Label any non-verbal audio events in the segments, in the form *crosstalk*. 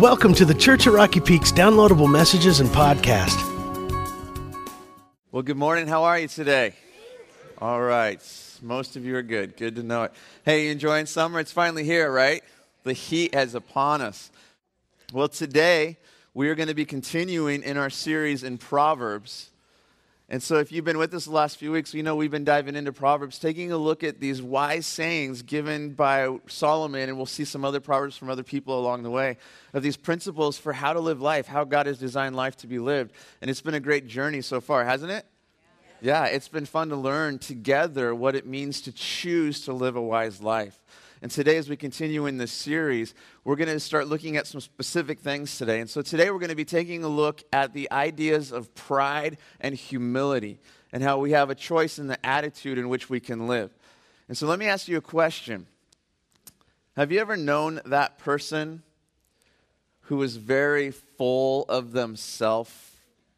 Welcome to the Church of Rocky Peaks downloadable messages and podcast. Well, good morning. How are you today? All right. Most of you are good. Good to know it. Hey, you enjoying summer? It's finally here, right? The heat has upon us. Well, today we are going to be continuing in our series in Proverbs. And so, if you've been with us the last few weeks, you know we've been diving into Proverbs, taking a look at these wise sayings given by Solomon, and we'll see some other Proverbs from other people along the way of these principles for how to live life, how God has designed life to be lived. And it's been a great journey so far, hasn't it? Yeah, it's been fun to learn together what it means to choose to live a wise life. And today, as we continue in this series, we're going to start looking at some specific things today. And so today, we're going to be taking a look at the ideas of pride and humility and how we have a choice in the attitude in which we can live. And so, let me ask you a question Have you ever known that person who is very full of themselves?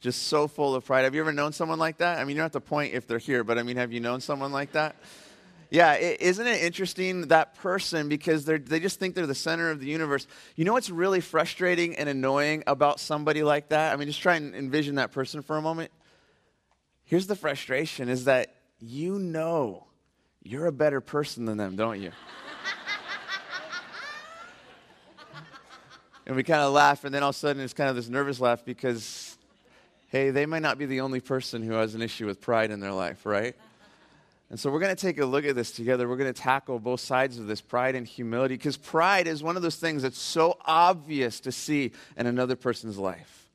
Just so full of pride. Have you ever known someone like that? I mean, you don't have to point if they're here, but I mean, have you known someone like that? Yeah, is not it interesting that person because they just think they're the center of the universe? You know what's really frustrating and annoying about somebody like that? I mean, just try and envision that person for a moment. Here's the frustration is that you know you're a better person than them, don't you? and we kind of laugh, and then all of a sudden it's kind of this nervous laugh because, hey, they might not be the only person who has an issue with pride in their life, right? And so we're going to take a look at this together. We're going to tackle both sides of this pride and humility because pride is one of those things that's so obvious to see in another person's life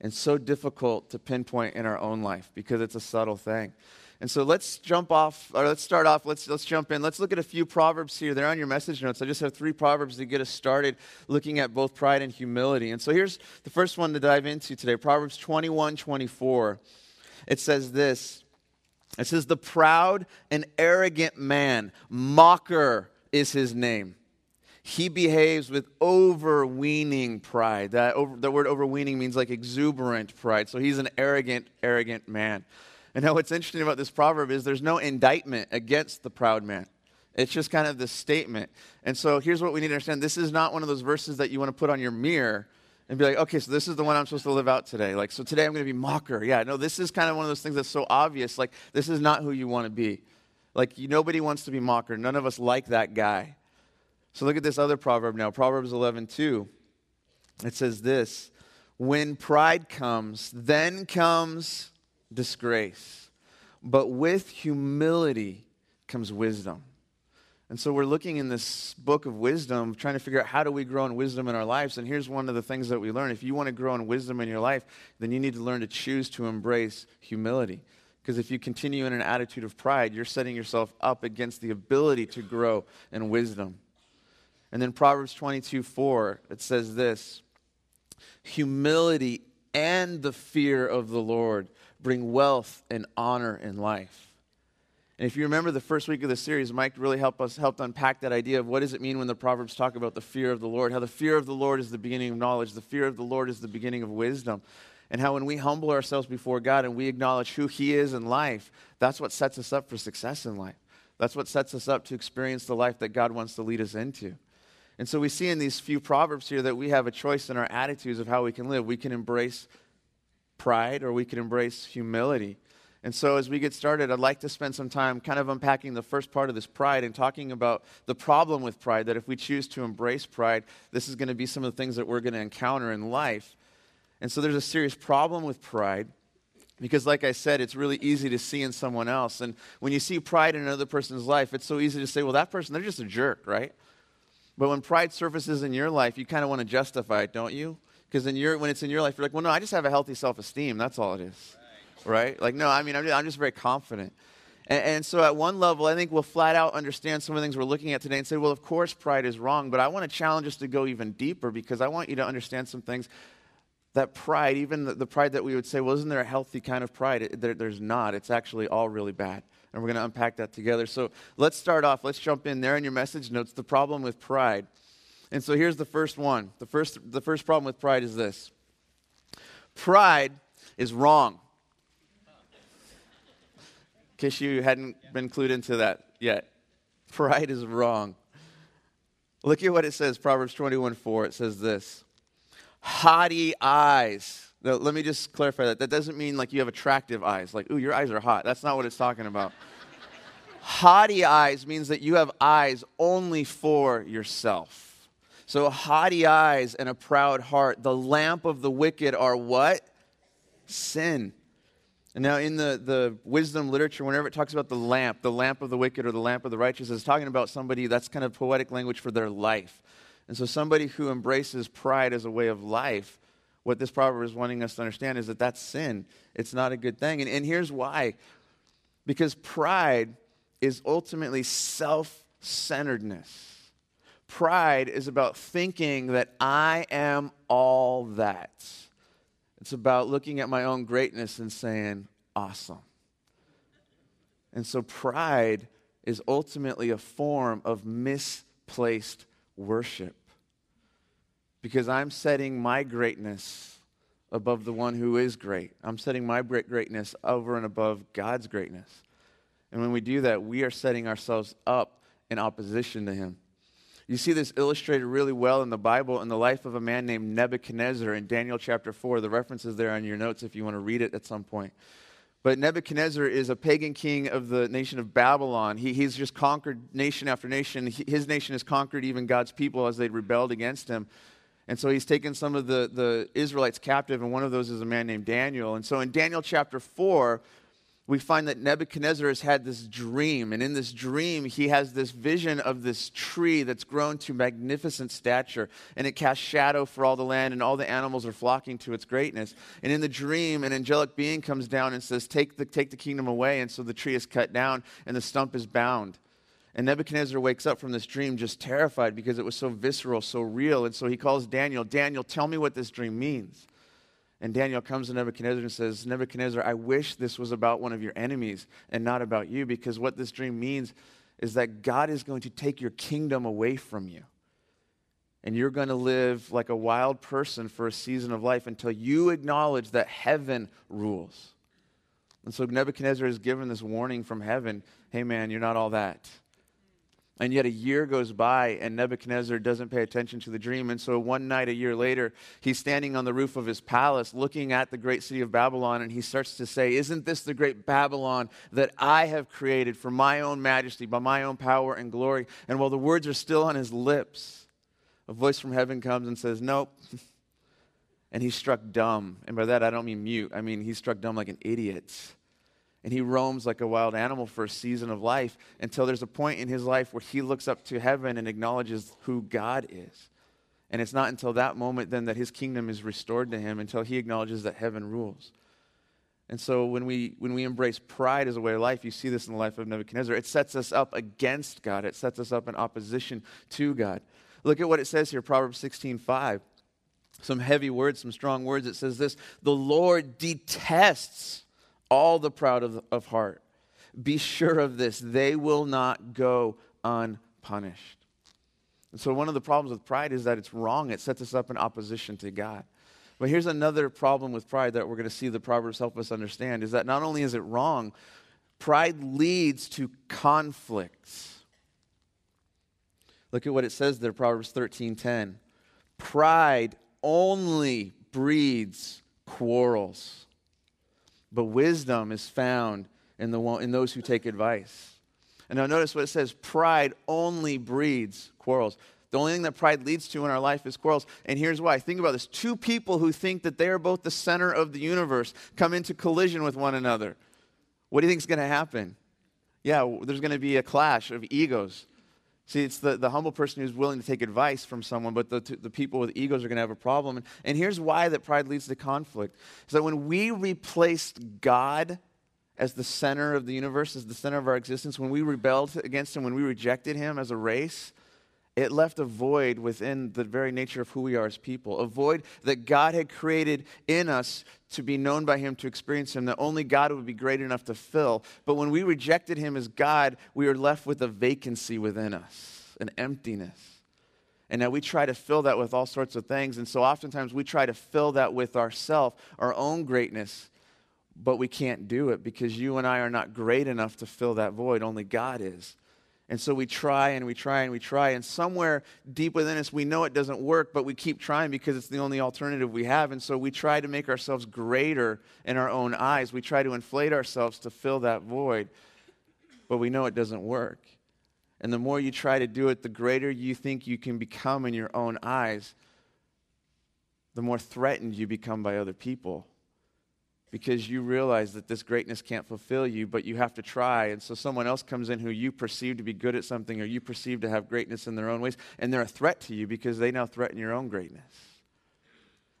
and so difficult to pinpoint in our own life because it's a subtle thing. And so let's jump off, or let's start off, let's, let's jump in. Let's look at a few proverbs here. They're on your message notes. I just have three proverbs to get us started looking at both pride and humility. And so here's the first one to dive into today Proverbs 21 24. It says this. It says, The proud and arrogant man, mocker is his name. He behaves with overweening pride. That over, the word overweening means like exuberant pride. So he's an arrogant, arrogant man. And now what's interesting about this proverb is there's no indictment against the proud man. It's just kind of this statement. And so here's what we need to understand this is not one of those verses that you want to put on your mirror and be like, okay, so this is the one I'm supposed to live out today. Like, so today I'm going to be mocker. Yeah, no, this is kind of one of those things that's so obvious. Like, this is not who you want to be. Like, you, nobody wants to be mocker. None of us like that guy. So look at this other proverb now, Proverbs 11, 2. It says this When pride comes, then comes disgrace. But with humility comes wisdom. And so we're looking in this book of wisdom, trying to figure out how do we grow in wisdom in our lives. And here's one of the things that we learn. If you want to grow in wisdom in your life, then you need to learn to choose to embrace humility. Because if you continue in an attitude of pride, you're setting yourself up against the ability to grow in wisdom. And then Proverbs 22 4, it says this Humility and the fear of the Lord bring wealth and honor in life. And if you remember the first week of the series, Mike really helped us helped unpack that idea of what does it mean when the Proverbs talk about the fear of the Lord, how the fear of the Lord is the beginning of knowledge, the fear of the Lord is the beginning of wisdom. And how when we humble ourselves before God and we acknowledge who He is in life, that's what sets us up for success in life. That's what sets us up to experience the life that God wants to lead us into. And so we see in these few proverbs here that we have a choice in our attitudes of how we can live. We can embrace pride or we can embrace humility. And so, as we get started, I'd like to spend some time kind of unpacking the first part of this pride and talking about the problem with pride. That if we choose to embrace pride, this is going to be some of the things that we're going to encounter in life. And so, there's a serious problem with pride because, like I said, it's really easy to see in someone else. And when you see pride in another person's life, it's so easy to say, well, that person, they're just a jerk, right? But when pride surfaces in your life, you kind of want to justify it, don't you? Because when it's in your life, you're like, well, no, I just have a healthy self esteem. That's all it is right? Like, no, I mean, I'm just, I'm just very confident. And, and, so, at one level, I think we'll flat out understand some of the things we're looking at today and say, well, of course, pride is wrong. But I want to challenge us to go even deeper because I want you to understand some things that pride, even the, the pride that we would say, well, isn't there a healthy kind of pride? It, there, there's not. It's actually all really bad. And we're going to unpack that together. So, let's start off. Let's jump in there in your message notes the problem with pride. And so, here's the first one. The first, the first problem with pride is this pride is wrong case you hadn't been clued into that yet. Pride is wrong. Look at what it says, Proverbs 21 4. It says this haughty eyes. Now, let me just clarify that. That doesn't mean like you have attractive eyes, like, ooh, your eyes are hot. That's not what it's talking about. *laughs* haughty eyes means that you have eyes only for yourself. So, haughty eyes and a proud heart, the lamp of the wicked are what? Sin. And now, in the, the wisdom literature, whenever it talks about the lamp, the lamp of the wicked or the lamp of the righteous, it's talking about somebody that's kind of poetic language for their life. And so, somebody who embraces pride as a way of life, what this proverb is wanting us to understand is that that's sin. It's not a good thing. And, and here's why because pride is ultimately self centeredness. Pride is about thinking that I am all that. It's about looking at my own greatness and saying, awesome. And so pride is ultimately a form of misplaced worship because I'm setting my greatness above the one who is great. I'm setting my greatness over and above God's greatness. And when we do that, we are setting ourselves up in opposition to him. You see this illustrated really well in the Bible in the life of a man named Nebuchadnezzar in Daniel chapter 4. The reference is there on your notes if you want to read it at some point. But Nebuchadnezzar is a pagan king of the nation of Babylon. He, he's just conquered nation after nation. He, his nation has conquered even God's people as they rebelled against him. And so he's taken some of the, the Israelites captive, and one of those is a man named Daniel. And so in Daniel chapter 4, we find that Nebuchadnezzar has had this dream. And in this dream, he has this vision of this tree that's grown to magnificent stature. And it casts shadow for all the land, and all the animals are flocking to its greatness. And in the dream, an angelic being comes down and says, Take the, take the kingdom away. And so the tree is cut down, and the stump is bound. And Nebuchadnezzar wakes up from this dream just terrified because it was so visceral, so real. And so he calls Daniel, Daniel, tell me what this dream means. And Daniel comes to Nebuchadnezzar and says, Nebuchadnezzar, I wish this was about one of your enemies and not about you, because what this dream means is that God is going to take your kingdom away from you. And you're going to live like a wild person for a season of life until you acknowledge that heaven rules. And so Nebuchadnezzar is given this warning from heaven hey, man, you're not all that. And yet a year goes by and Nebuchadnezzar doesn't pay attention to the dream. And so one night, a year later, he's standing on the roof of his palace looking at the great city of Babylon and he starts to say, Isn't this the great Babylon that I have created for my own majesty, by my own power and glory? And while the words are still on his lips, a voice from heaven comes and says, Nope. *laughs* And he's struck dumb. And by that, I don't mean mute, I mean he's struck dumb like an idiot and he roams like a wild animal for a season of life until there's a point in his life where he looks up to heaven and acknowledges who God is. And it's not until that moment then that his kingdom is restored to him until he acknowledges that heaven rules. And so when we when we embrace pride as a way of life, you see this in the life of Nebuchadnezzar. It sets us up against God. It sets us up in opposition to God. Look at what it says here, Proverbs 16, 5. Some heavy words, some strong words. It says this the Lord detests all the proud of, of heart. Be sure of this, they will not go unpunished. And so, one of the problems with pride is that it's wrong. It sets us up in opposition to God. But here's another problem with pride that we're going to see the Proverbs help us understand is that not only is it wrong, pride leads to conflicts. Look at what it says there, Proverbs 13:10. Pride only breeds quarrels but wisdom is found in, the in those who take advice. And now notice what it says pride only breeds quarrels. The only thing that pride leads to in our life is quarrels. And here's why. Think about this. Two people who think that they are both the center of the universe come into collision with one another. What do you think is going to happen? Yeah, there's going to be a clash of egos. See, it's the, the humble person who's willing to take advice from someone, but the, the people with egos are going to have a problem. And, and here's why that pride leads to conflict. Is that when we replaced God as the center of the universe, as the center of our existence, when we rebelled against Him, when we rejected Him as a race, it left a void within the very nature of who we are as people, a void that God had created in us to be known by Him, to experience Him, that only God would be great enough to fill. But when we rejected Him as God, we are left with a vacancy within us, an emptiness. And now we try to fill that with all sorts of things. And so oftentimes we try to fill that with ourself, our own greatness, but we can't do it because you and I are not great enough to fill that void. Only God is. And so we try and we try and we try. And somewhere deep within us, we know it doesn't work, but we keep trying because it's the only alternative we have. And so we try to make ourselves greater in our own eyes. We try to inflate ourselves to fill that void, but we know it doesn't work. And the more you try to do it, the greater you think you can become in your own eyes, the more threatened you become by other people because you realize that this greatness can't fulfill you, but you have to try. And so someone else comes in who you perceive to be good at something or you perceive to have greatness in their own ways, and they're a threat to you because they now threaten your own greatness.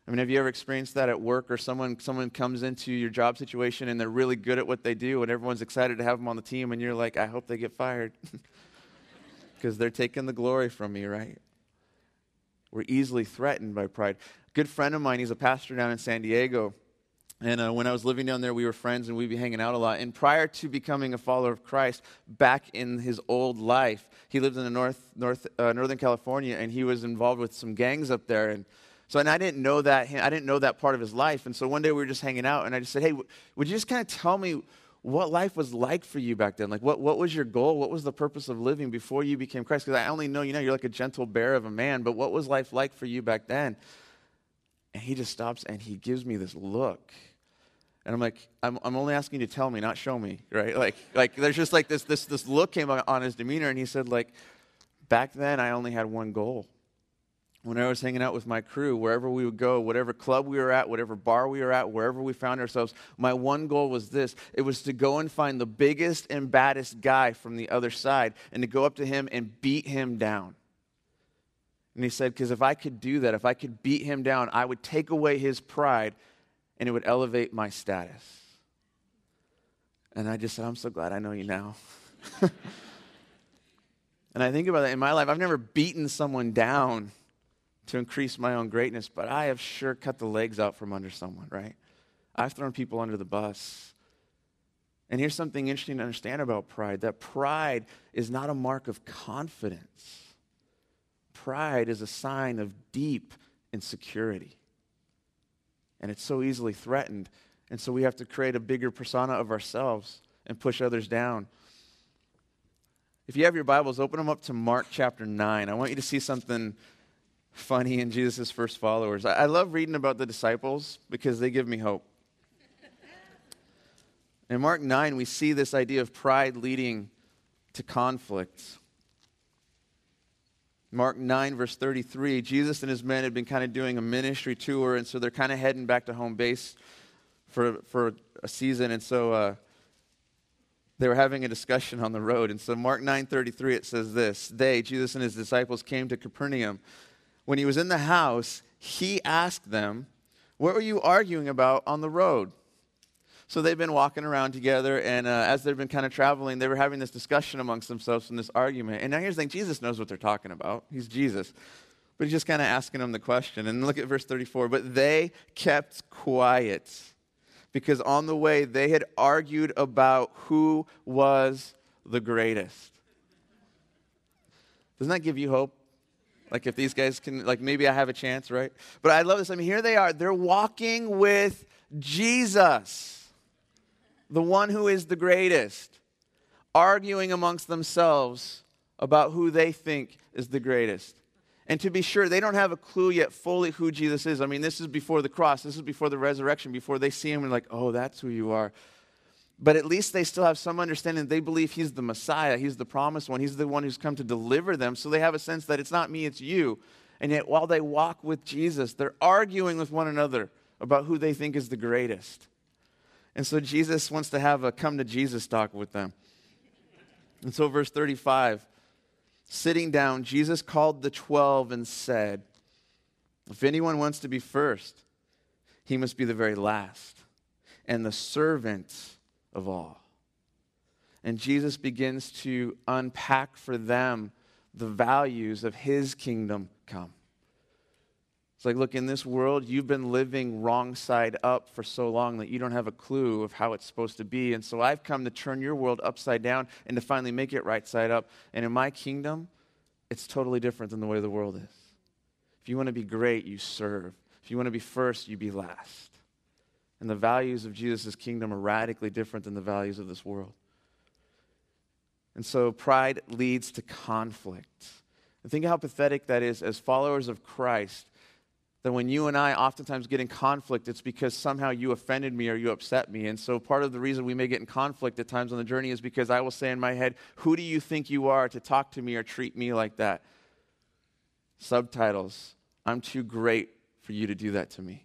I mean, have you ever experienced that at work or someone, someone comes into your job situation and they're really good at what they do and everyone's excited to have them on the team and you're like, I hope they get fired *laughs* because they're taking the glory from me, right? We're easily threatened by pride. A good friend of mine, he's a pastor down in San Diego and uh, when I was living down there, we were friends and we'd be hanging out a lot. And prior to becoming a follower of Christ, back in his old life, he lived in the north, north, uh, Northern California and he was involved with some gangs up there. And so, and I didn't know that, I didn't know that part of his life. And so one day we were just hanging out and I just said, Hey, w- would you just kind of tell me what life was like for you back then? Like, what, what was your goal? What was the purpose of living before you became Christ? Because I only know, you know, you're like a gentle bear of a man, but what was life like for you back then? And he just stops and he gives me this look. And I'm like, I'm, I'm only asking you to tell me, not show me, right? *laughs* Like, like there's just like this, this, this look came on his demeanor, and he said, like, back then I only had one goal. When I was hanging out with my crew, wherever we would go, whatever club we were at, whatever bar we were at, wherever we found ourselves, my one goal was this. It was to go and find the biggest and baddest guy from the other side and to go up to him and beat him down. And he said, because if I could do that, if I could beat him down, I would take away his pride and it would elevate my status. And I just said, I'm so glad I know you now. *laughs* and I think about that in my life. I've never beaten someone down to increase my own greatness, but I have sure cut the legs out from under someone, right? I've thrown people under the bus. And here's something interesting to understand about pride that pride is not a mark of confidence pride is a sign of deep insecurity. And it's so easily threatened. And so we have to create a bigger persona of ourselves and push others down. If you have your Bibles, open them up to Mark chapter 9. I want you to see something funny in Jesus' first followers. I, love reading about the disciples because they give me hope. In Mark 9, we see this idea of pride leading to conflict. Mark 9, verse 33, Jesus and his men had been kind of doing a ministry tour, and so they're kind of heading back to home base for, for a season. And so uh, they were having a discussion on the road. And so Mark 9, 33, it says this They, Jesus and his disciples, came to Capernaum. When he was in the house, he asked them, What were you arguing about on the road? So they've been walking around together, and uh, as they've been kind of traveling, they were having this discussion amongst themselves and this argument. And now here's the thing Jesus knows what they're talking about. He's Jesus. But he's just kind of asking them the question. And look at verse 34. But they kept quiet because on the way they had argued about who was the greatest. Doesn't that give you hope? Like if these guys can, like maybe I have a chance, right? But I love this. I mean, here they are. They're walking with Jesus the one who is the greatest, arguing amongst themselves about who they think is the greatest. And to be sure, they don't have a clue yet fully who Jesus is. I mean, this is before the cross, this is before the resurrection, before they see him and, like, oh, that's who you are. But at least they still have some understanding. They believe he's the Messiah, he's the promised one, he's the one who's come to deliver them. So they have a sense that it's not me, it's you. And yet, while they walk with Jesus, they're arguing with one another about who they think is the greatest. And so Jesus wants to have a come to Jesus talk with them. And so, verse 35 sitting down, Jesus called the twelve and said, If anyone wants to be first, he must be the very last and the servant of all. And Jesus begins to unpack for them the values of his kingdom come. Like, look, in this world, you've been living wrong side up for so long that you don't have a clue of how it's supposed to be. And so I've come to turn your world upside down and to finally make it right side up. And in my kingdom, it's totally different than the way the world is. If you want to be great, you serve. If you want to be first, you be last. And the values of Jesus' kingdom are radically different than the values of this world. And so pride leads to conflict. And think how pathetic that is as followers of Christ. That when you and I oftentimes get in conflict, it's because somehow you offended me or you upset me. And so part of the reason we may get in conflict at times on the journey is because I will say in my head, Who do you think you are to talk to me or treat me like that? Subtitles I'm too great for you to do that to me.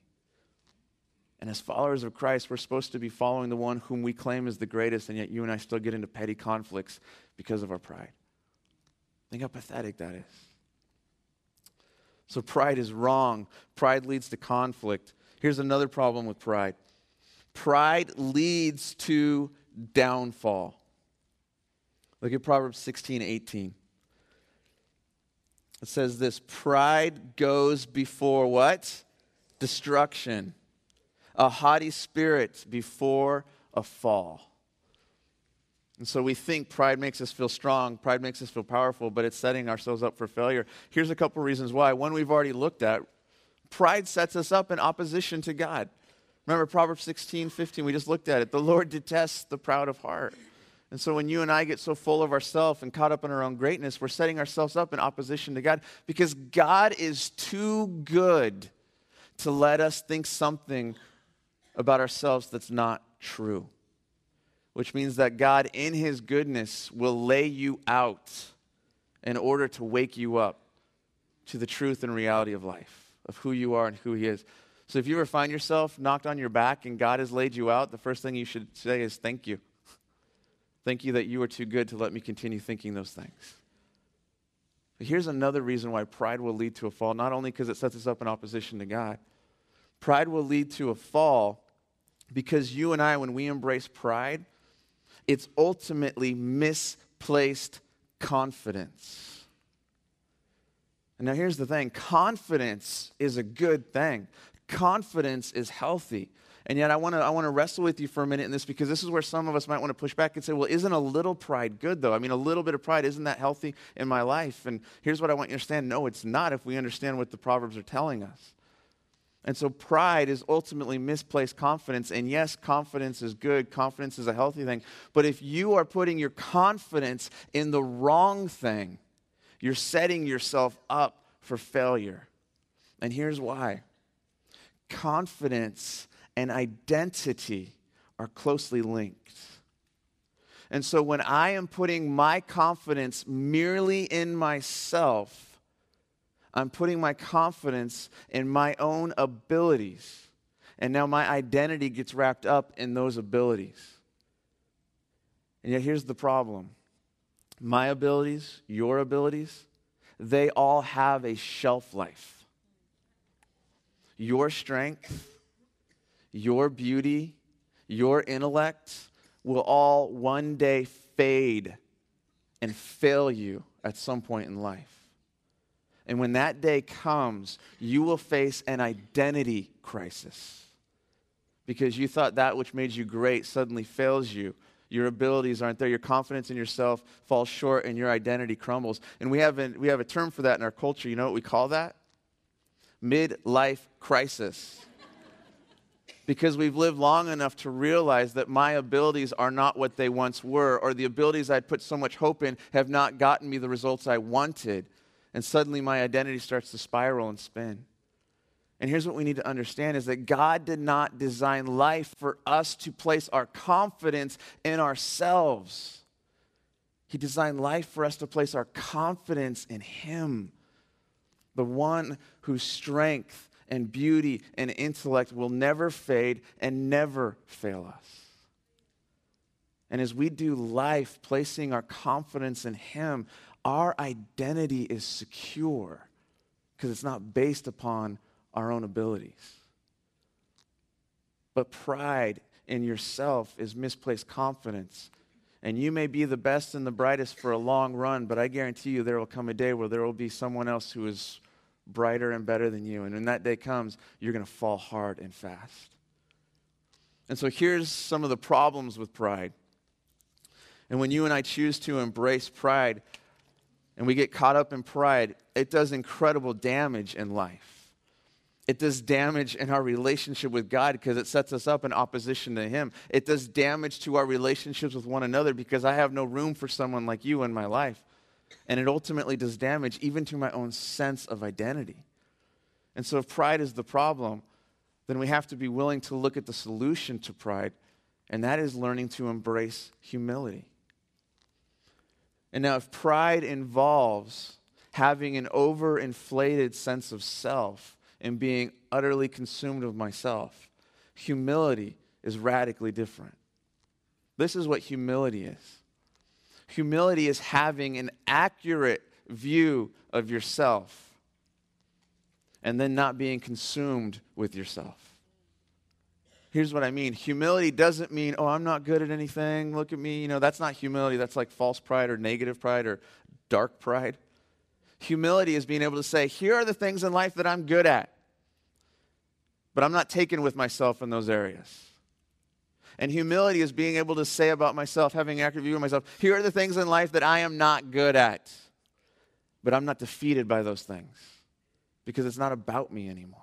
And as followers of Christ, we're supposed to be following the one whom we claim is the greatest, and yet you and I still get into petty conflicts because of our pride. Think how pathetic that is. So, pride is wrong. Pride leads to conflict. Here's another problem with pride pride leads to downfall. Look at Proverbs 16 18. It says this pride goes before what? Destruction. A haughty spirit before a fall. And so we think pride makes us feel strong, pride makes us feel powerful, but it's setting ourselves up for failure. Here's a couple reasons why. One we've already looked at pride sets us up in opposition to God. Remember Proverbs 16, 15, we just looked at it. The Lord detests the proud of heart. And so when you and I get so full of ourselves and caught up in our own greatness, we're setting ourselves up in opposition to God because God is too good to let us think something about ourselves that's not true. Which means that God, in His goodness, will lay you out in order to wake you up to the truth and reality of life, of who you are and who He is. So if you ever find yourself knocked on your back and God has laid you out, the first thing you should say is, Thank you. Thank you that you are too good to let me continue thinking those things. But here's another reason why pride will lead to a fall, not only because it sets us up in opposition to God, pride will lead to a fall because you and I, when we embrace pride, it's ultimately misplaced confidence. And now here's the thing confidence is a good thing, confidence is healthy. And yet, I want to I want to wrestle with you for a minute in this because this is where some of us might want to push back and say, well, isn't a little pride good, though? I mean, a little bit of pride, isn't that healthy in my life? And here's what I want you to understand no, it's not if we understand what the Proverbs are telling us. And so, pride is ultimately misplaced confidence. And yes, confidence is good, confidence is a healthy thing. But if you are putting your confidence in the wrong thing, you're setting yourself up for failure. And here's why confidence and identity are closely linked. And so when I am putting my confidence merely in myself, I'm putting my confidence in my own abilities. And now my identity gets wrapped up in those abilities. And yet here's the problem my abilities, your abilities, they all have a shelf life. Your strength, your beauty, your intellect will all one day fade and fail you at some point in life. And when that day comes, you will face an identity crisis because you thought that which made you great suddenly fails you. Your abilities aren't there. Your confidence in yourself falls short and your identity crumbles. And we have, a, we have a term for that in our culture. You know what we call that? Midlife crisis because we've lived long enough to realize that my abilities are not what they once were, or the abilities I'd put so much hope in have not gotten me the results I wanted. And suddenly my identity starts to spiral and spin. And here's what we need to understand is that God did not design life for us to place our confidence in ourselves. He designed life for us to place our confidence in Him, the one whose strength and beauty and intellect will never fade and never fail us. And as we do life, placing our confidence in Him, our identity is secure because it's not based upon our own abilities. But pride in yourself is misplaced confidence. And you may be the best and the brightest for a long run, but I guarantee you there will come a day where there will be someone else who is brighter and better than you. And when that day comes, you're going to fall hard and fast. And so here's some of the problems with pride. And when you and I choose to embrace pride and we get caught up in pride, it does incredible damage in life. It does damage in our relationship with God because it sets us up in opposition to Him. It does damage to our relationships with one another because I have no room for someone like you in my life. And it ultimately does damage even to my own sense of identity. And so, if pride is the problem, then we have to be willing to look at the solution to pride, and that is learning to embrace humility. And now, if pride involves having an overinflated sense of self and being utterly consumed of myself, humility is radically different. This is what humility is humility is having an accurate view of yourself and then not being consumed with yourself. Here's what I mean humility doesn't mean, oh, I'm not good at anything. Look at me. You know, that's not humility. That's like false pride or negative pride or dark pride. Humility is being able to say, here are the things in life that I'm good at, but I'm not taken with myself in those areas. And humility is being able to say about myself, having an accurate view of myself, here are the things in life that I am not good at, but I'm not defeated by those things because it's not about me anymore.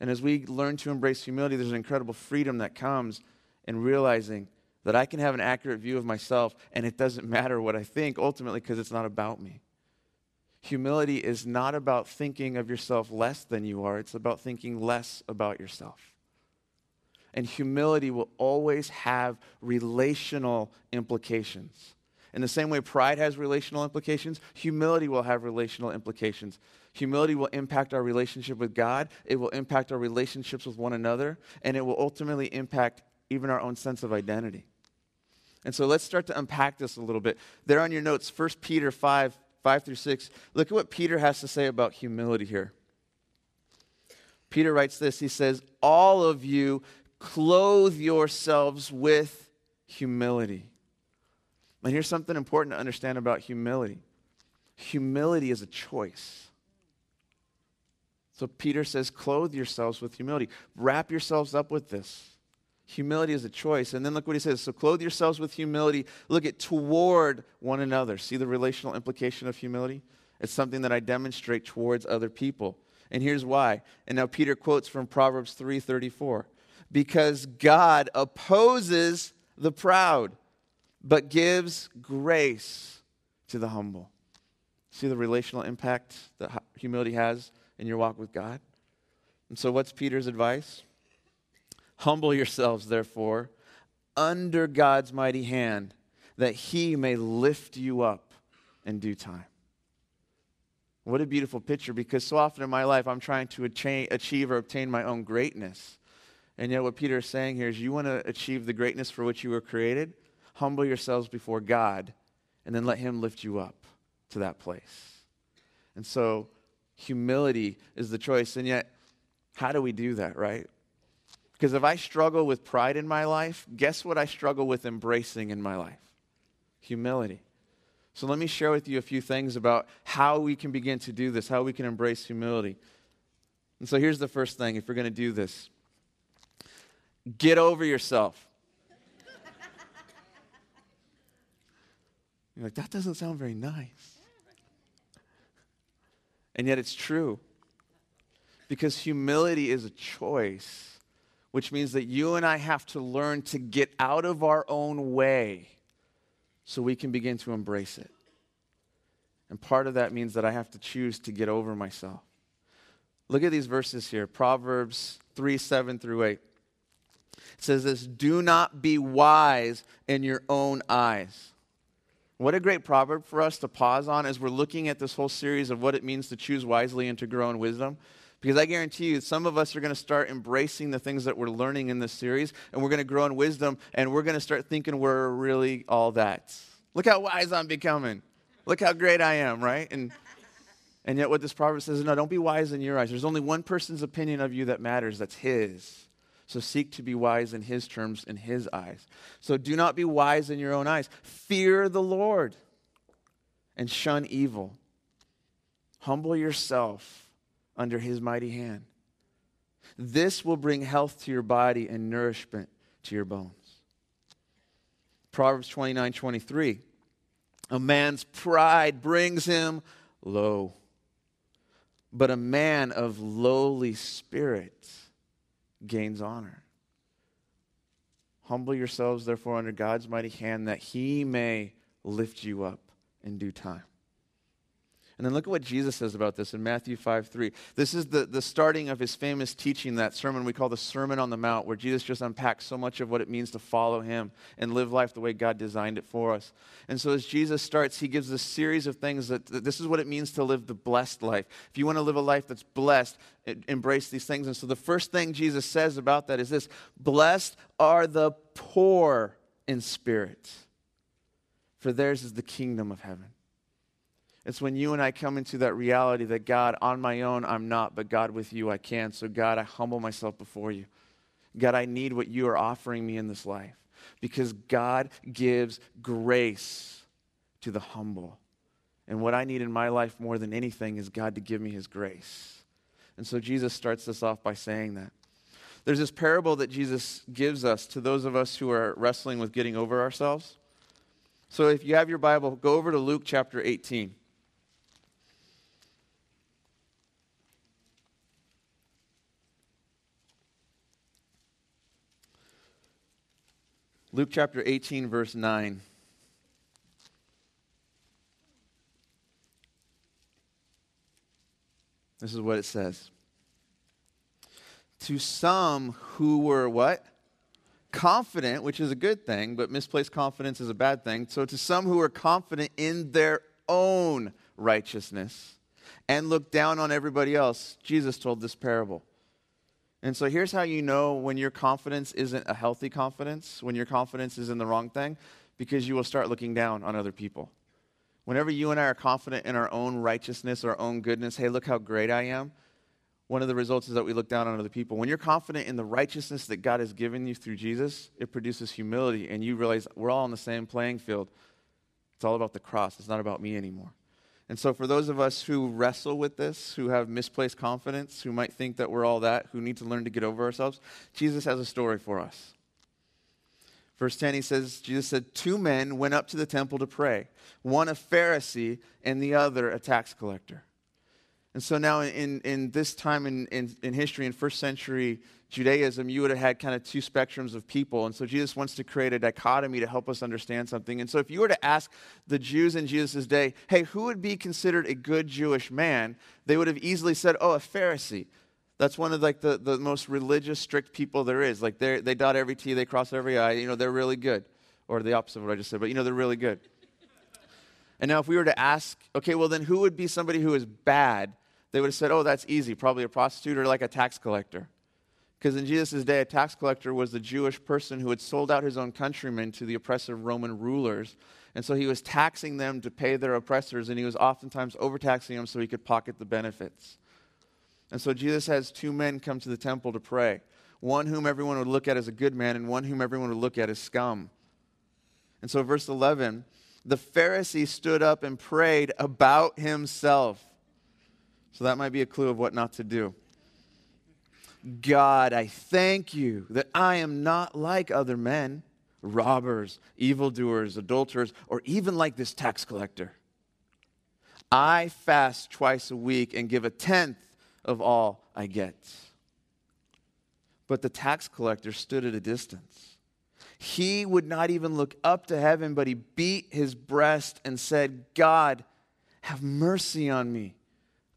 And as we learn to embrace humility, there's an incredible freedom that comes in realizing that I can have an accurate view of myself and it doesn't *laughs* matter what I think ultimately because it's not about me. Humility is not about thinking of yourself less than you are, it's about thinking less about yourself. And humility will always have relational implications. In the same way pride has relational implications, humility will have relational implications. Humility will impact our relationship with God, it will impact our relationships with one another, and it will ultimately impact even our own sense of identity. And so let's start to unpack this a little bit. There on your notes, 1 Peter 5 5 through 6. Look at what Peter has to say about humility here. Peter writes this He says, All of you clothe yourselves with humility. And here's something important to understand about humility humility is a choice. So Peter says, clothe yourselves with humility. Wrap yourselves up with this. Humility is a choice. And then look what he says. So clothe yourselves with humility. Look at toward one another. See the relational implication of humility? It's something that I demonstrate towards other people. And here's why. And now Peter quotes from Proverbs 3:34. Because God opposes the proud, but gives grace to the humble. See the relational impact that humility has in your walk with God? And so, what's Peter's advice? Humble yourselves, therefore, under God's mighty hand, that he may lift you up in due time. What a beautiful picture, because so often in my life I'm trying to achieve or obtain my own greatness. And yet, what Peter is saying here is you want to achieve the greatness for which you were created? Humble yourselves before God, and then let him lift you up to that place. And so, humility is the choice. And yet, how do we do that, right? Because if I struggle with pride in my life, guess what I struggle with embracing in my life? Humility. So let me share with you a few things about how we can begin to do this, how we can embrace humility. And so here's the first thing if you're going to do this get over yourself. You're like, that doesn't sound very nice. And yet it's true. Because humility is a choice, which means that you and I have to learn to get out of our own way so we can begin to embrace it. And part of that means that I have to choose to get over myself. Look at these verses here Proverbs 3 7 through 8. It says this Do not be wise in your own eyes. What a great proverb for us to pause on as we're looking at this whole series of what it means to choose wisely and to grow in wisdom. Because I guarantee you, some of us are going to start embracing the things that we're learning in this series, and we're going to grow in wisdom, and we're going to start thinking we're really all that. Look how wise I'm becoming. Look how great I am, right? And, and yet, what this proverb says is no, don't be wise in your eyes. There's only one person's opinion of you that matters, that's his. So seek to be wise in his terms, in his eyes. So do not be wise in your own eyes. Fear the Lord and shun evil. Humble yourself under his mighty hand. This will bring health to your body and nourishment to your bones. Proverbs 29 23. A man's pride brings him low, but a man of lowly spirit gains honor. Humble yourselves, therefore, under God's mighty hand, that he may lift you up in due time. And then look at what Jesus says about this in Matthew 5 3. This is the, the starting of his famous teaching, that sermon we call the Sermon on the Mount, where Jesus just unpacks so much of what it means to follow him and live life the way God designed it for us. And so as Jesus starts, he gives this series of things that, that this is what it means to live the blessed life. If you want to live a life that's blessed, embrace these things. And so the first thing Jesus says about that is this Blessed are the poor in spirit, for theirs is the kingdom of heaven. It's when you and I come into that reality that God, on my own, I'm not, but God, with you, I can. So, God, I humble myself before you. God, I need what you are offering me in this life because God gives grace to the humble. And what I need in my life more than anything is God to give me his grace. And so Jesus starts this off by saying that. There's this parable that Jesus gives us to those of us who are wrestling with getting over ourselves. So if you have your Bible, go over to Luke chapter 18. Luke chapter 18, verse 9. This is what it says. To some who were what? Confident, which is a good thing, but misplaced confidence is a bad thing. So to some who were confident in their own righteousness and looked down on everybody else, Jesus told this parable. And so here's how you know when your confidence isn't a healthy confidence, when your confidence is in the wrong thing, because you will start looking down on other people. Whenever you and I are confident in our own righteousness, our own goodness, hey, look how great I am, one of the results is that we look down on other people. When you're confident in the righteousness that God has given you through Jesus, it produces humility, and you realize we're all on the same playing field. It's all about the cross, it's not about me anymore. And so, for those of us who wrestle with this, who have misplaced confidence, who might think that we're all that, who need to learn to get over ourselves, Jesus has a story for us. Verse 10, he says, Jesus said, Two men went up to the temple to pray, one a Pharisee and the other a tax collector. And so now, in, in this time in, in, in history, in first century Judaism, you would have had kind of two spectrums of people. And so Jesus wants to create a dichotomy to help us understand something. And so if you were to ask the Jews in Jesus' day, hey, who would be considered a good Jewish man? They would have easily said, oh, a Pharisee. That's one of like the, the most religious, strict people there is. Like they they dot every T, they cross every I. You know, they're really good. Or the opposite of what I just said, but you know, they're really good. And now if we were to ask, okay, well then who would be somebody who is bad? They would have said, oh, that's easy. Probably a prostitute or like a tax collector. Because in Jesus' day, a tax collector was the Jewish person who had sold out his own countrymen to the oppressive Roman rulers. And so he was taxing them to pay their oppressors, and he was oftentimes overtaxing them so he could pocket the benefits. And so Jesus has two men come to the temple to pray one whom everyone would look at as a good man, and one whom everyone would look at as scum. And so, verse 11 the Pharisee stood up and prayed about himself. So that might be a clue of what not to do. God, I thank you that I am not like other men, robbers, evildoers, adulterers, or even like this tax collector. I fast twice a week and give a tenth of all I get. But the tax collector stood at a distance. He would not even look up to heaven, but he beat his breast and said, God, have mercy on me,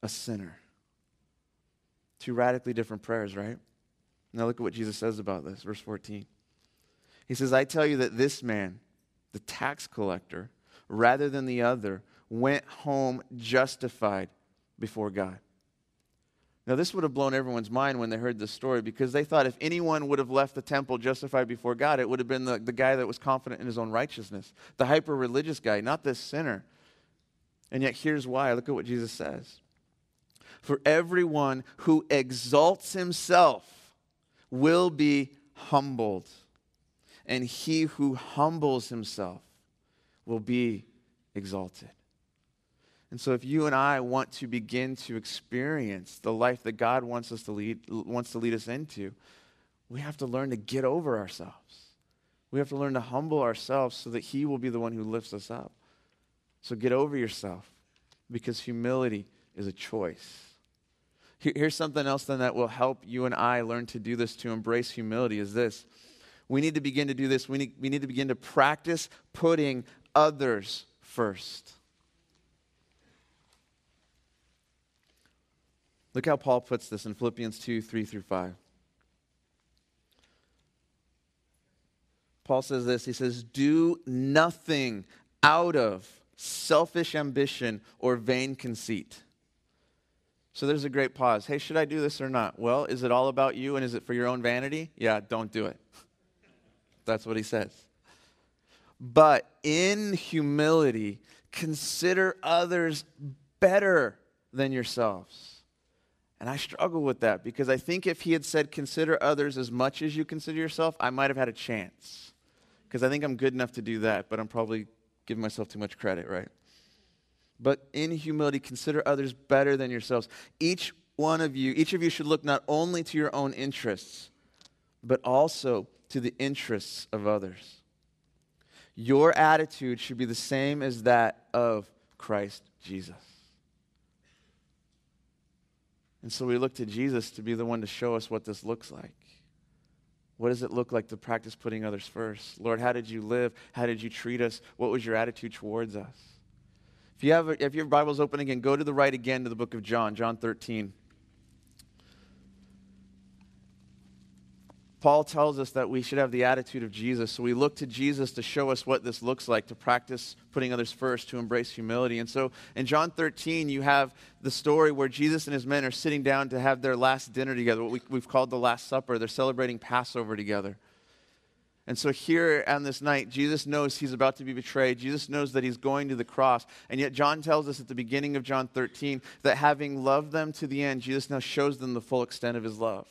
a sinner. Two radically different prayers, right? Now look at what Jesus says about this, verse 14. He says, I tell you that this man, the tax collector, rather than the other, went home justified before God. Now, this would have blown everyone's mind when they heard this story because they thought if anyone would have left the temple justified before God, it would have been the, the guy that was confident in his own righteousness, the hyper religious guy, not this sinner. And yet, here's why. Look at what Jesus says. For everyone who exalts himself will be humbled, and he who humbles himself will be exalted. And so, if you and I want to begin to experience the life that God wants us to lead, wants to lead us into, we have to learn to get over ourselves. We have to learn to humble ourselves so that He will be the one who lifts us up. So, get over yourself because humility is a choice. Here's something else then that will help you and I learn to do this, to embrace humility, is this. We need to begin to do this. We need, we need to begin to practice putting others first. Look how Paul puts this in Philippians 2 3 through 5. Paul says this He says, Do nothing out of selfish ambition or vain conceit. So there's a great pause. Hey, should I do this or not? Well, is it all about you and is it for your own vanity? Yeah, don't do it. *laughs* That's what he says. But in humility, consider others better than yourselves. And I struggle with that because I think if he had said, consider others as much as you consider yourself, I might have had a chance. Because I think I'm good enough to do that, but I'm probably giving myself too much credit, right? But in humility, consider others better than yourselves. Each one of you, each of you should look not only to your own interests, but also to the interests of others. Your attitude should be the same as that of Christ Jesus. And so we look to Jesus to be the one to show us what this looks like. What does it look like to practice putting others first? Lord, how did you live? How did you treat us? What was your attitude towards us? If you have if your Bible's open again, go to the right again to the book of John, John 13. Paul tells us that we should have the attitude of Jesus. So we look to Jesus to show us what this looks like, to practice putting others first, to embrace humility. And so in John 13, you have the story where Jesus and his men are sitting down to have their last dinner together, what we, have called the Last Supper. They're celebrating Passover together. And so here on this night, Jesus knows he's about to be betrayed. Jesus knows that he's going to the cross. And yet, John tells us at the beginning of John 13 that having loved them to the end, Jesus now shows them the full extent of his love.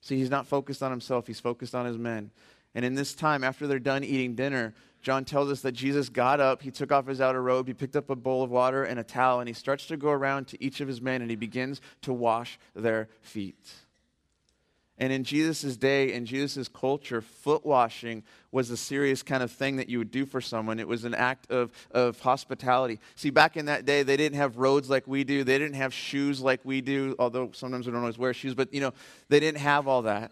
See, he's not focused on himself, he's focused on his men. And in this time, after they're done eating dinner, John tells us that Jesus got up, he took off his outer robe, he picked up a bowl of water and a towel, and he starts to go around to each of his men and he begins to wash their feet. And in Jesus' day, in Jesus' culture, foot washing was a serious kind of thing that you would do for someone. It was an act of, of hospitality. See, back in that day, they didn't have roads like we do. They didn't have shoes like we do, although sometimes we don't always wear shoes, but you know, they didn't have all that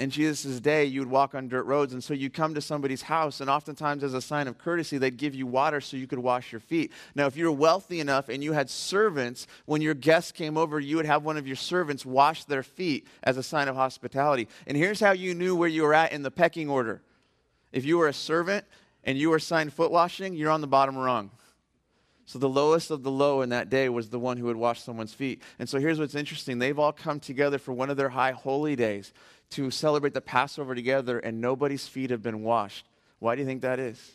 in Jesus' day, you would walk on dirt roads. And so you come to somebody's house, and oftentimes, as a sign of courtesy, they'd give you water so you could wash your feet. Now, if you were wealthy enough and you had servants, when your guests came over, you would have one of your servants wash their feet as a sign of hospitality. And here's how you knew where you were at in the pecking order if you were a servant and you were assigned foot washing, you're on the bottom rung. So the lowest of the low in that day was the one who would wash someone's feet. And so here's what's interesting. They've all come together for one of their high holy days to celebrate the Passover together, and nobody's feet have been washed. Why do you think that is?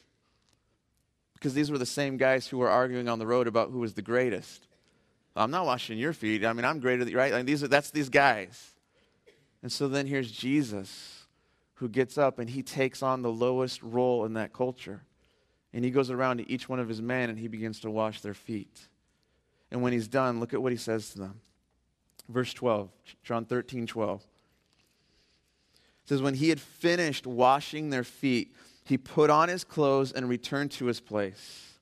Because these were the same guys who were arguing on the road about who was the greatest. I'm not washing your feet. I mean, I'm greater than you, right? Like these are, that's these guys. And so then here's Jesus who gets up and he takes on the lowest role in that culture. And he goes around to each one of his men and he begins to wash their feet. And when he's done, look at what he says to them. Verse 12, John 13, 12 says, When he had finished washing their feet, he put on his clothes and returned to his place.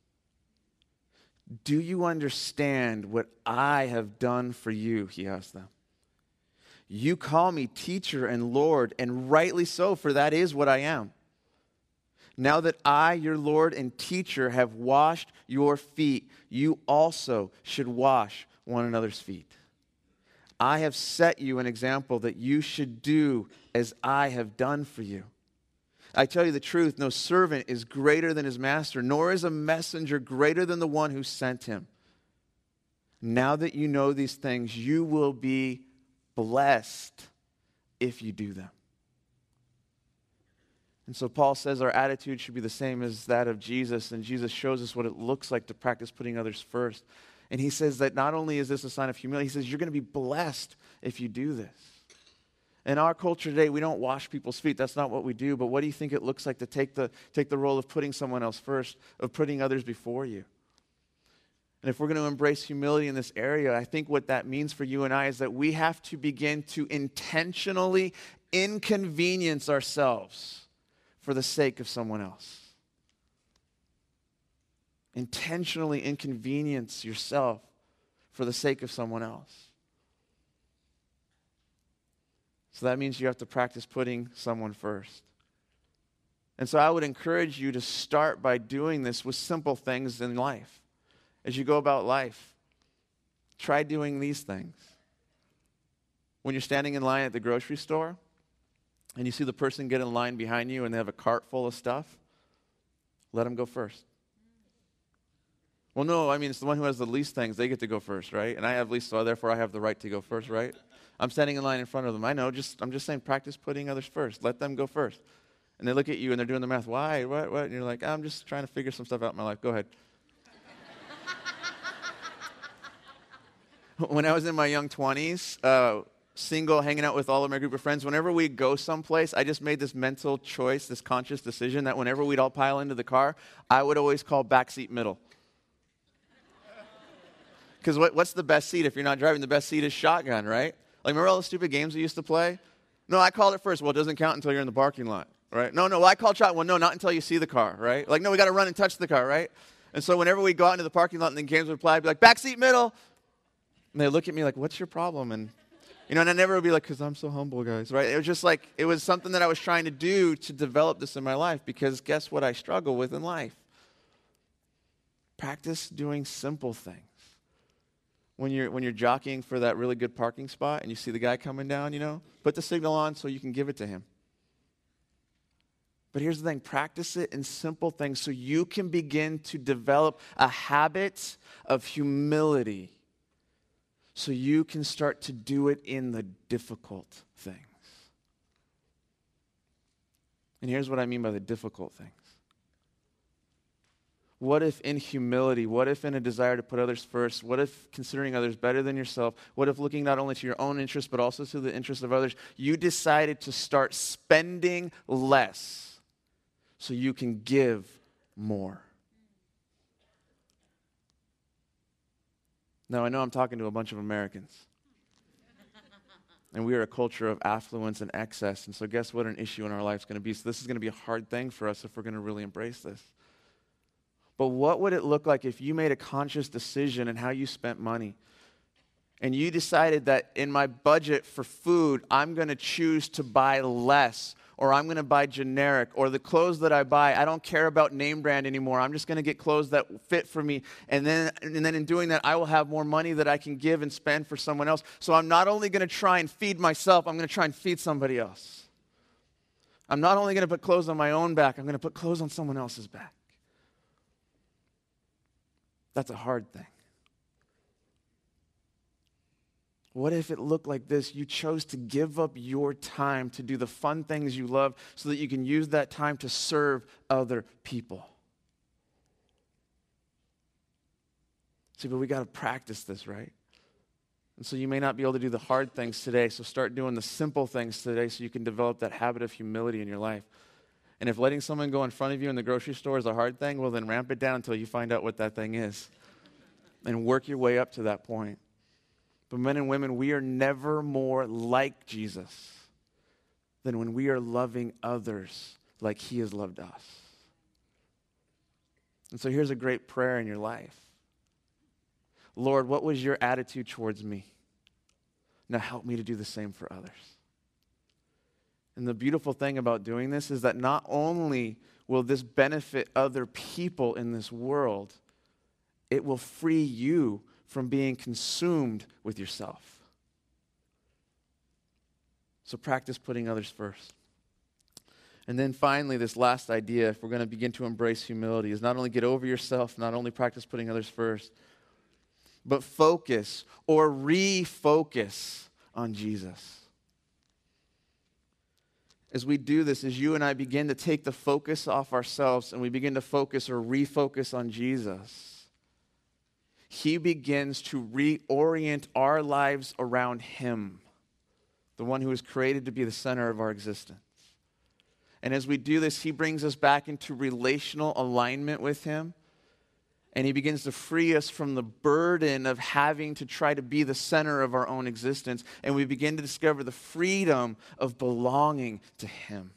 Do you understand what I have done for you? He asked them. You call me teacher and Lord, and rightly so, for that is what I am. Now that I, your Lord and teacher, have washed your feet, you also should wash one another's feet. I have set you an example that you should do as I have done for you. I tell you the truth no servant is greater than his master, nor is a messenger greater than the one who sent him. Now that you know these things, you will be blessed if you do them. And so Paul says our attitude should be the same as that of Jesus, and Jesus shows us what it looks like to practice putting others first. And he says that not only is this a sign of humility, he says you're going to be blessed if you do this. In our culture today, we don't wash people's feet. That's not what we do. But what do you think it looks like to take the, take the role of putting someone else first, of putting others before you? And if we're going to embrace humility in this area, I think what that means for you and I is that we have to begin to intentionally inconvenience ourselves for the sake of someone else intentionally inconvenience yourself for the sake of someone else. So that means you have to practice putting someone first. And so I would encourage you to start by doing this with simple things in life. As you go about life, try doing these things. When you're standing in line at the grocery store and you see the person get in line behind you and they have a cart full of stuff, let them go first. Well, no, I mean, it's the one who has the least things. They get to go first, right? And I have least, so therefore I have the right to go first, right? I'm standing in line in front of them. I know, just I'm just saying practice putting others first. Let them go first. And they look at you and they're doing the math. Why? What? What? And you're like, I'm just trying to figure some stuff out in my life. Go ahead. *laughs* when I was in my young 20s, uh, single, hanging out with all of my group of friends, whenever we go someplace, I just made this mental choice, this conscious decision that whenever we'd all pile into the car, I would always call backseat middle. Because what, what's the best seat if you're not driving? The best seat is shotgun, right? Like, remember all the stupid games we used to play? No, I called it first. Well, it doesn't count until you're in the parking lot, right? No, no, well, I called shotgun. Well, no, not until you see the car, right? Like, no, we got to run and touch the car, right? And so whenever we go out into the parking lot and then games would play, I'd be like, backseat middle. And they look at me like, what's your problem? And, you know, and I never would be like, because I'm so humble, guys, right? It was just like, it was something that I was trying to do to develop this in my life because guess what I struggle with in life? Practice doing simple things when you're when you're jockeying for that really good parking spot and you see the guy coming down, you know, put the signal on so you can give it to him. But here's the thing practice it in simple things so you can begin to develop a habit of humility so you can start to do it in the difficult things. And here's what I mean by the difficult things what if in humility? What if in a desire to put others first? What if considering others better than yourself? What if looking not only to your own interests but also to the interests of others, you decided to start spending less so you can give more? Now, I know I'm talking to a bunch of Americans. And we are a culture of affluence and excess. And so, guess what an issue in our life is going to be? So, this is going to be a hard thing for us if we're going to really embrace this. But what would it look like if you made a conscious decision in how you spent money? And you decided that in my budget for food, I'm going to choose to buy less, or I'm going to buy generic, or the clothes that I buy, I don't care about name brand anymore. I'm just going to get clothes that fit for me. And then, and then in doing that, I will have more money that I can give and spend for someone else. So I'm not only going to try and feed myself, I'm going to try and feed somebody else. I'm not only going to put clothes on my own back, I'm going to put clothes on someone else's back. That's a hard thing. What if it looked like this? You chose to give up your time to do the fun things you love so that you can use that time to serve other people. See, but we got to practice this, right? And so you may not be able to do the hard things today, so start doing the simple things today so you can develop that habit of humility in your life. And if letting someone go in front of you in the grocery store is a hard thing, well, then ramp it down until you find out what that thing is and work your way up to that point. But men and women, we are never more like Jesus than when we are loving others like he has loved us. And so here's a great prayer in your life Lord, what was your attitude towards me? Now help me to do the same for others. And the beautiful thing about doing this is that not only will this benefit other people in this world, it will free you from being consumed with yourself. So practice putting others first. And then finally, this last idea, if we're going to begin to embrace humility, is not only get over yourself, not only practice putting others first, but focus or refocus on Jesus as we do this, as you and I begin to take the focus off ourselves and we begin to focus or refocus on Jesus, He begins to reorient our lives around Him, the one who was created to be the center of our existence. And as we do this, He brings us back into relational alignment with Him and he begins to free us from the burden of having to try to be the center of our own existence. And we begin to discover the freedom of belonging to him.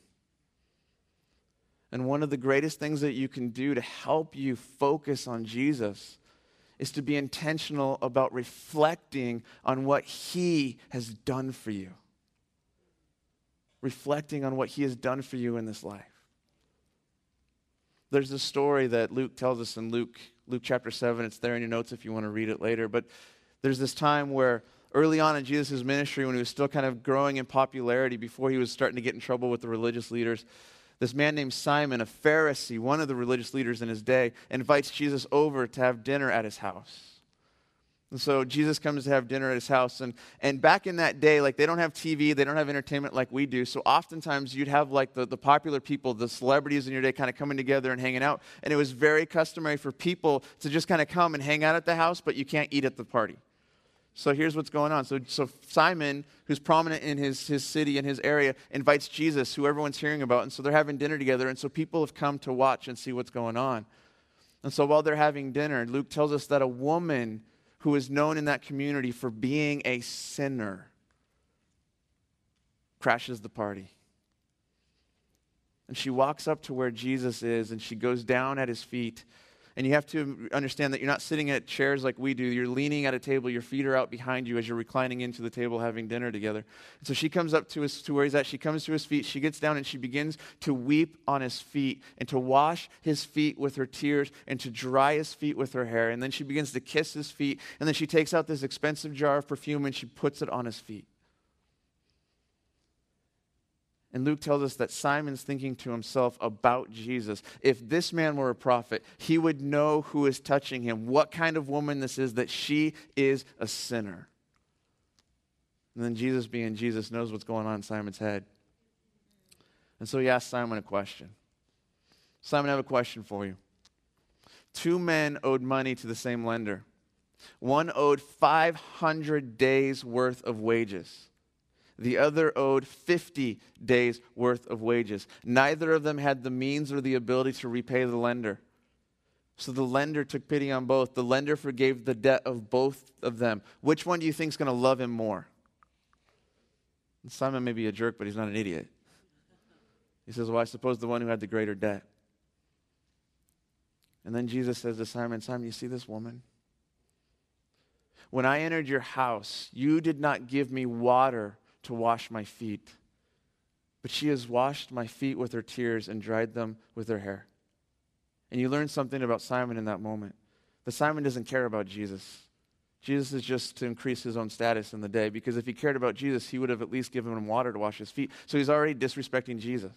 And one of the greatest things that you can do to help you focus on Jesus is to be intentional about reflecting on what he has done for you. reflecting on what he has done for you in this life. There's a story that Luke tells us in Luke, Luke chapter 7. It's there in your notes if you want to read it later. But there's this time where early on in Jesus' ministry, when he was still kind of growing in popularity, before he was starting to get in trouble with the religious leaders, this man named Simon, a Pharisee, one of the religious leaders in his day, invites Jesus over to have dinner at his house. And so Jesus comes to have dinner at his house. And, and back in that day, like they don't have TV, they don't have entertainment like we do. So oftentimes you'd have like the, the popular people, the celebrities in your day kind of coming together and hanging out. And it was very customary for people to just kind of come and hang out at the house, but you can't eat at the party. So here's what's going on. So, so Simon, who's prominent in his, his city and his area, invites Jesus, who everyone's hearing about. And so they're having dinner together. And so people have come to watch and see what's going on. And so while they're having dinner, Luke tells us that a woman who is known in that community for being a sinner crashes the party. And she walks up to where Jesus is and she goes down at his feet and you have to understand that you're not sitting at chairs like we do. You're leaning at a table. Your feet are out behind you as you're reclining into the table having dinner together. And so she comes up to, his, to where he's at. She comes to his feet. She gets down and she begins to weep on his feet and to wash his feet with her tears and to dry his feet with her hair. And then she begins to kiss his feet. And then she takes out this expensive jar of perfume and she puts it on his feet. And Luke tells us that Simon's thinking to himself about Jesus. If this man were a prophet, he would know who is touching him, what kind of woman this is, that she is a sinner. And then Jesus, being Jesus, knows what's going on in Simon's head. And so he asks Simon a question Simon, I have a question for you. Two men owed money to the same lender. One owed 500 days' worth of wages. The other owed 50 days' worth of wages. Neither of them had the means or the ability to repay the lender. So the lender took pity on both. The lender forgave the debt of both of them. Which one do you think is going to love him more? Simon may be a jerk, but he's not an idiot. He says, Well, I suppose the one who had the greater debt. And then Jesus says to Simon, Simon, you see this woman? When I entered your house, you did not give me water to wash my feet. But she has washed my feet with her tears and dried them with her hair. And you learn something about Simon in that moment. That Simon doesn't care about Jesus. Jesus is just to increase his own status in the day because if he cared about Jesus, he would have at least given him water to wash his feet. So he's already disrespecting Jesus.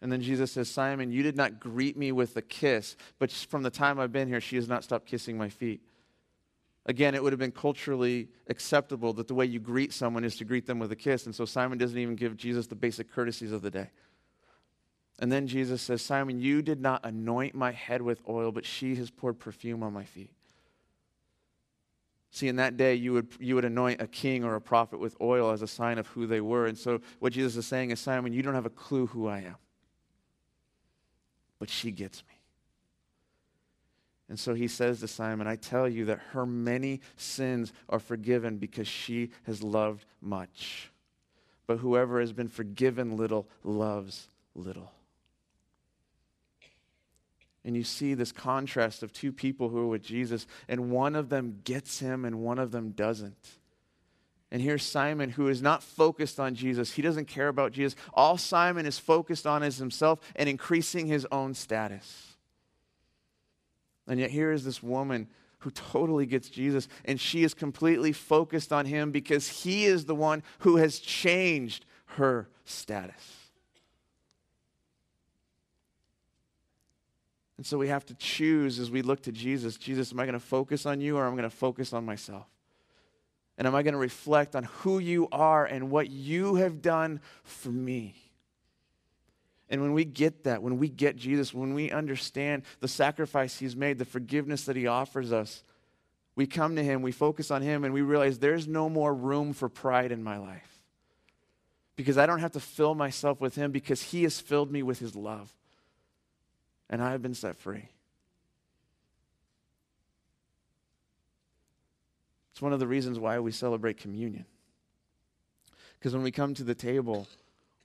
And then Jesus says, Simon, you did not greet me with a kiss, but from the time I've been here, she has not stopped kissing my feet. Again, it would have been culturally acceptable that the way you greet someone is to greet them with a kiss. And so Simon doesn't even give Jesus the basic courtesies of the day. And then Jesus says, Simon, you did not anoint my head with oil, but she has poured perfume on my feet. See, in that day, you would, you would anoint a king or a prophet with oil as a sign of who they were. And so, what Jesus is saying is, Simon, you don't have a clue who I am, but she gets me. And so he says to Simon, I tell you that her many sins are forgiven because she has loved much. But whoever has been forgiven little loves little. And you see this contrast of two people who are with Jesus, and one of them gets him and one of them doesn't. And here's Simon, who is not focused on Jesus. He doesn't care about Jesus. All Simon is focused on is himself and increasing his own status. And yet, here is this woman who totally gets Jesus, and she is completely focused on him because he is the one who has changed her status. And so we have to choose as we look to Jesus Jesus, am I going to focus on you or am I going to focus on myself? And am I going to reflect on who you are and what you have done for me? And when we get that, when we get Jesus, when we understand the sacrifice he's made, the forgiveness that he offers us, we come to him, we focus on him, and we realize there's no more room for pride in my life. Because I don't have to fill myself with him because he has filled me with his love. And I have been set free. It's one of the reasons why we celebrate communion. Because when we come to the table,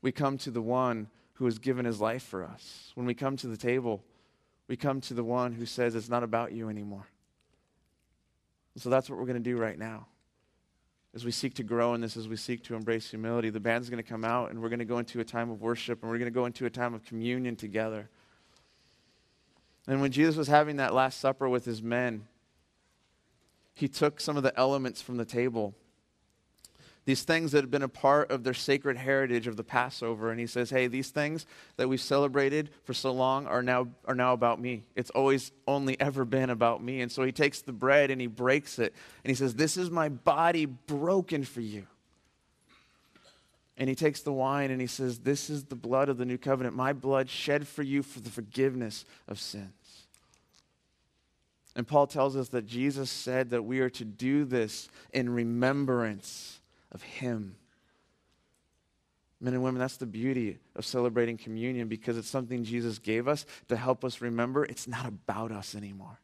we come to the one who has given his life for us. When we come to the table, we come to the one who says it's not about you anymore. so that's what we're going to do right now. as we seek to grow in this, as we seek to embrace humility, the band's going to come out and we're going to go into a time of worship and we're going to go into a time of communion together. And when Jesus was having that Last Supper with his men, he took some of the elements from the table these things that had been a part of their sacred heritage of the Passover. And he says, Hey, these things that we've celebrated for so long are now, are now about me. It's always only ever been about me. And so he takes the bread and he breaks it. And he says, This is my body broken for you. And he takes the wine and he says, This is the blood of the new covenant, my blood shed for you for the forgiveness of sins. And Paul tells us that Jesus said that we are to do this in remembrance of Him. Men and women, that's the beauty of celebrating communion because it's something Jesus gave us to help us remember it's not about us anymore.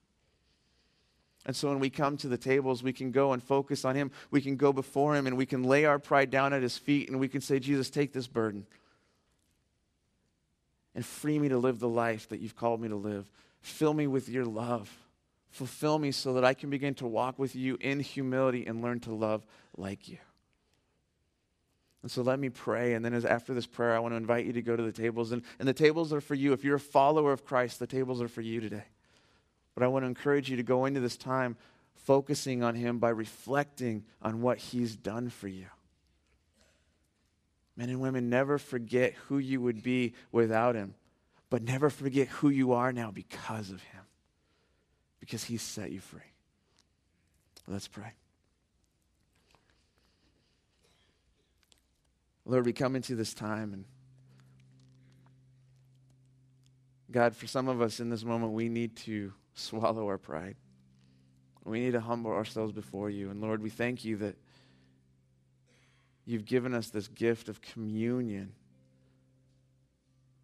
And so when we come to the tables, we can go and focus on Him. We can go before Him and we can lay our pride down at His feet and we can say, Jesus, take this burden and free me to live the life that you've called me to live. Fill me with your love. Fulfill me so that I can begin to walk with you in humility and learn to love like you. And so let me pray. And then as after this prayer, I want to invite you to go to the tables. And, and the tables are for you. If you're a follower of Christ, the tables are for you today. But I want to encourage you to go into this time focusing on Him by reflecting on what He's done for you. Men and women, never forget who you would be without Him, but never forget who you are now because of Him, because He's set you free. Let's pray. Lord, we come into this time and God, for some of us in this moment, we need to swallow our pride. We need to humble ourselves before you. And Lord, we thank you that you've given us this gift of communion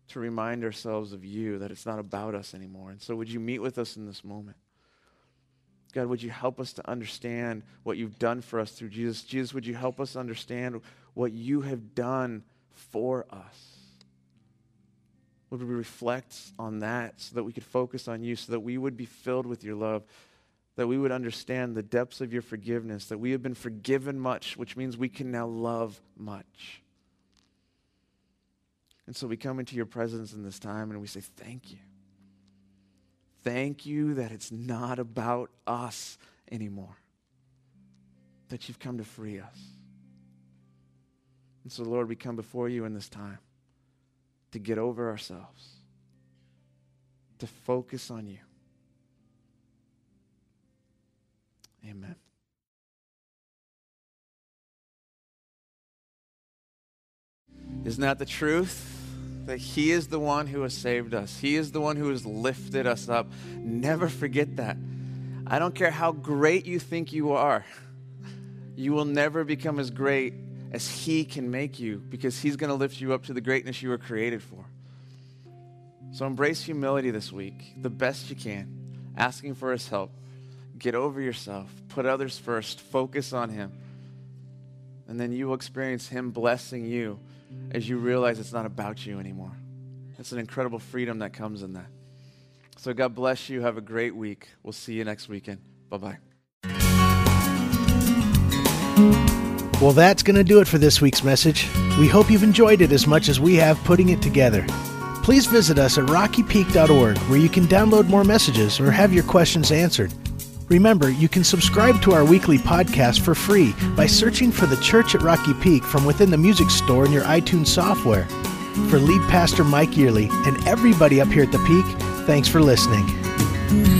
to remind ourselves of you, that it's not about us anymore. And so, would you meet with us in this moment? God, would you help us to understand what you've done for us through Jesus? Jesus, would you help us understand what you have done for us? Would we reflect on that so that we could focus on you, so that we would be filled with your love, that we would understand the depths of your forgiveness, that we have been forgiven much, which means we can now love much. And so we come into your presence in this time and we say, Thank you. Thank you that it's not about us anymore, that you've come to free us. And so, Lord, we come before you in this time to get over ourselves, to focus on you. Amen. Isn't that the truth? That He is the one who has saved us, He is the one who has lifted us up. Never forget that. I don't care how great you think you are, you will never become as great as He can make you because He's going to lift you up to the greatness you were created for. So embrace humility this week, the best you can, asking for His help. Get over yourself, put others first, focus on Him. And then you will experience Him blessing you as you realize it's not about you anymore. It's an incredible freedom that comes in that. So, God bless you. Have a great week. We'll see you next weekend. Bye bye. Well, that's going to do it for this week's message. We hope you've enjoyed it as much as we have putting it together. Please visit us at rockypeak.org where you can download more messages or have your questions answered. Remember, you can subscribe to our weekly podcast for free by searching for the Church at Rocky Peak from within the music store in your iTunes software. For lead pastor Mike Yearley and everybody up here at the Peak, thanks for listening.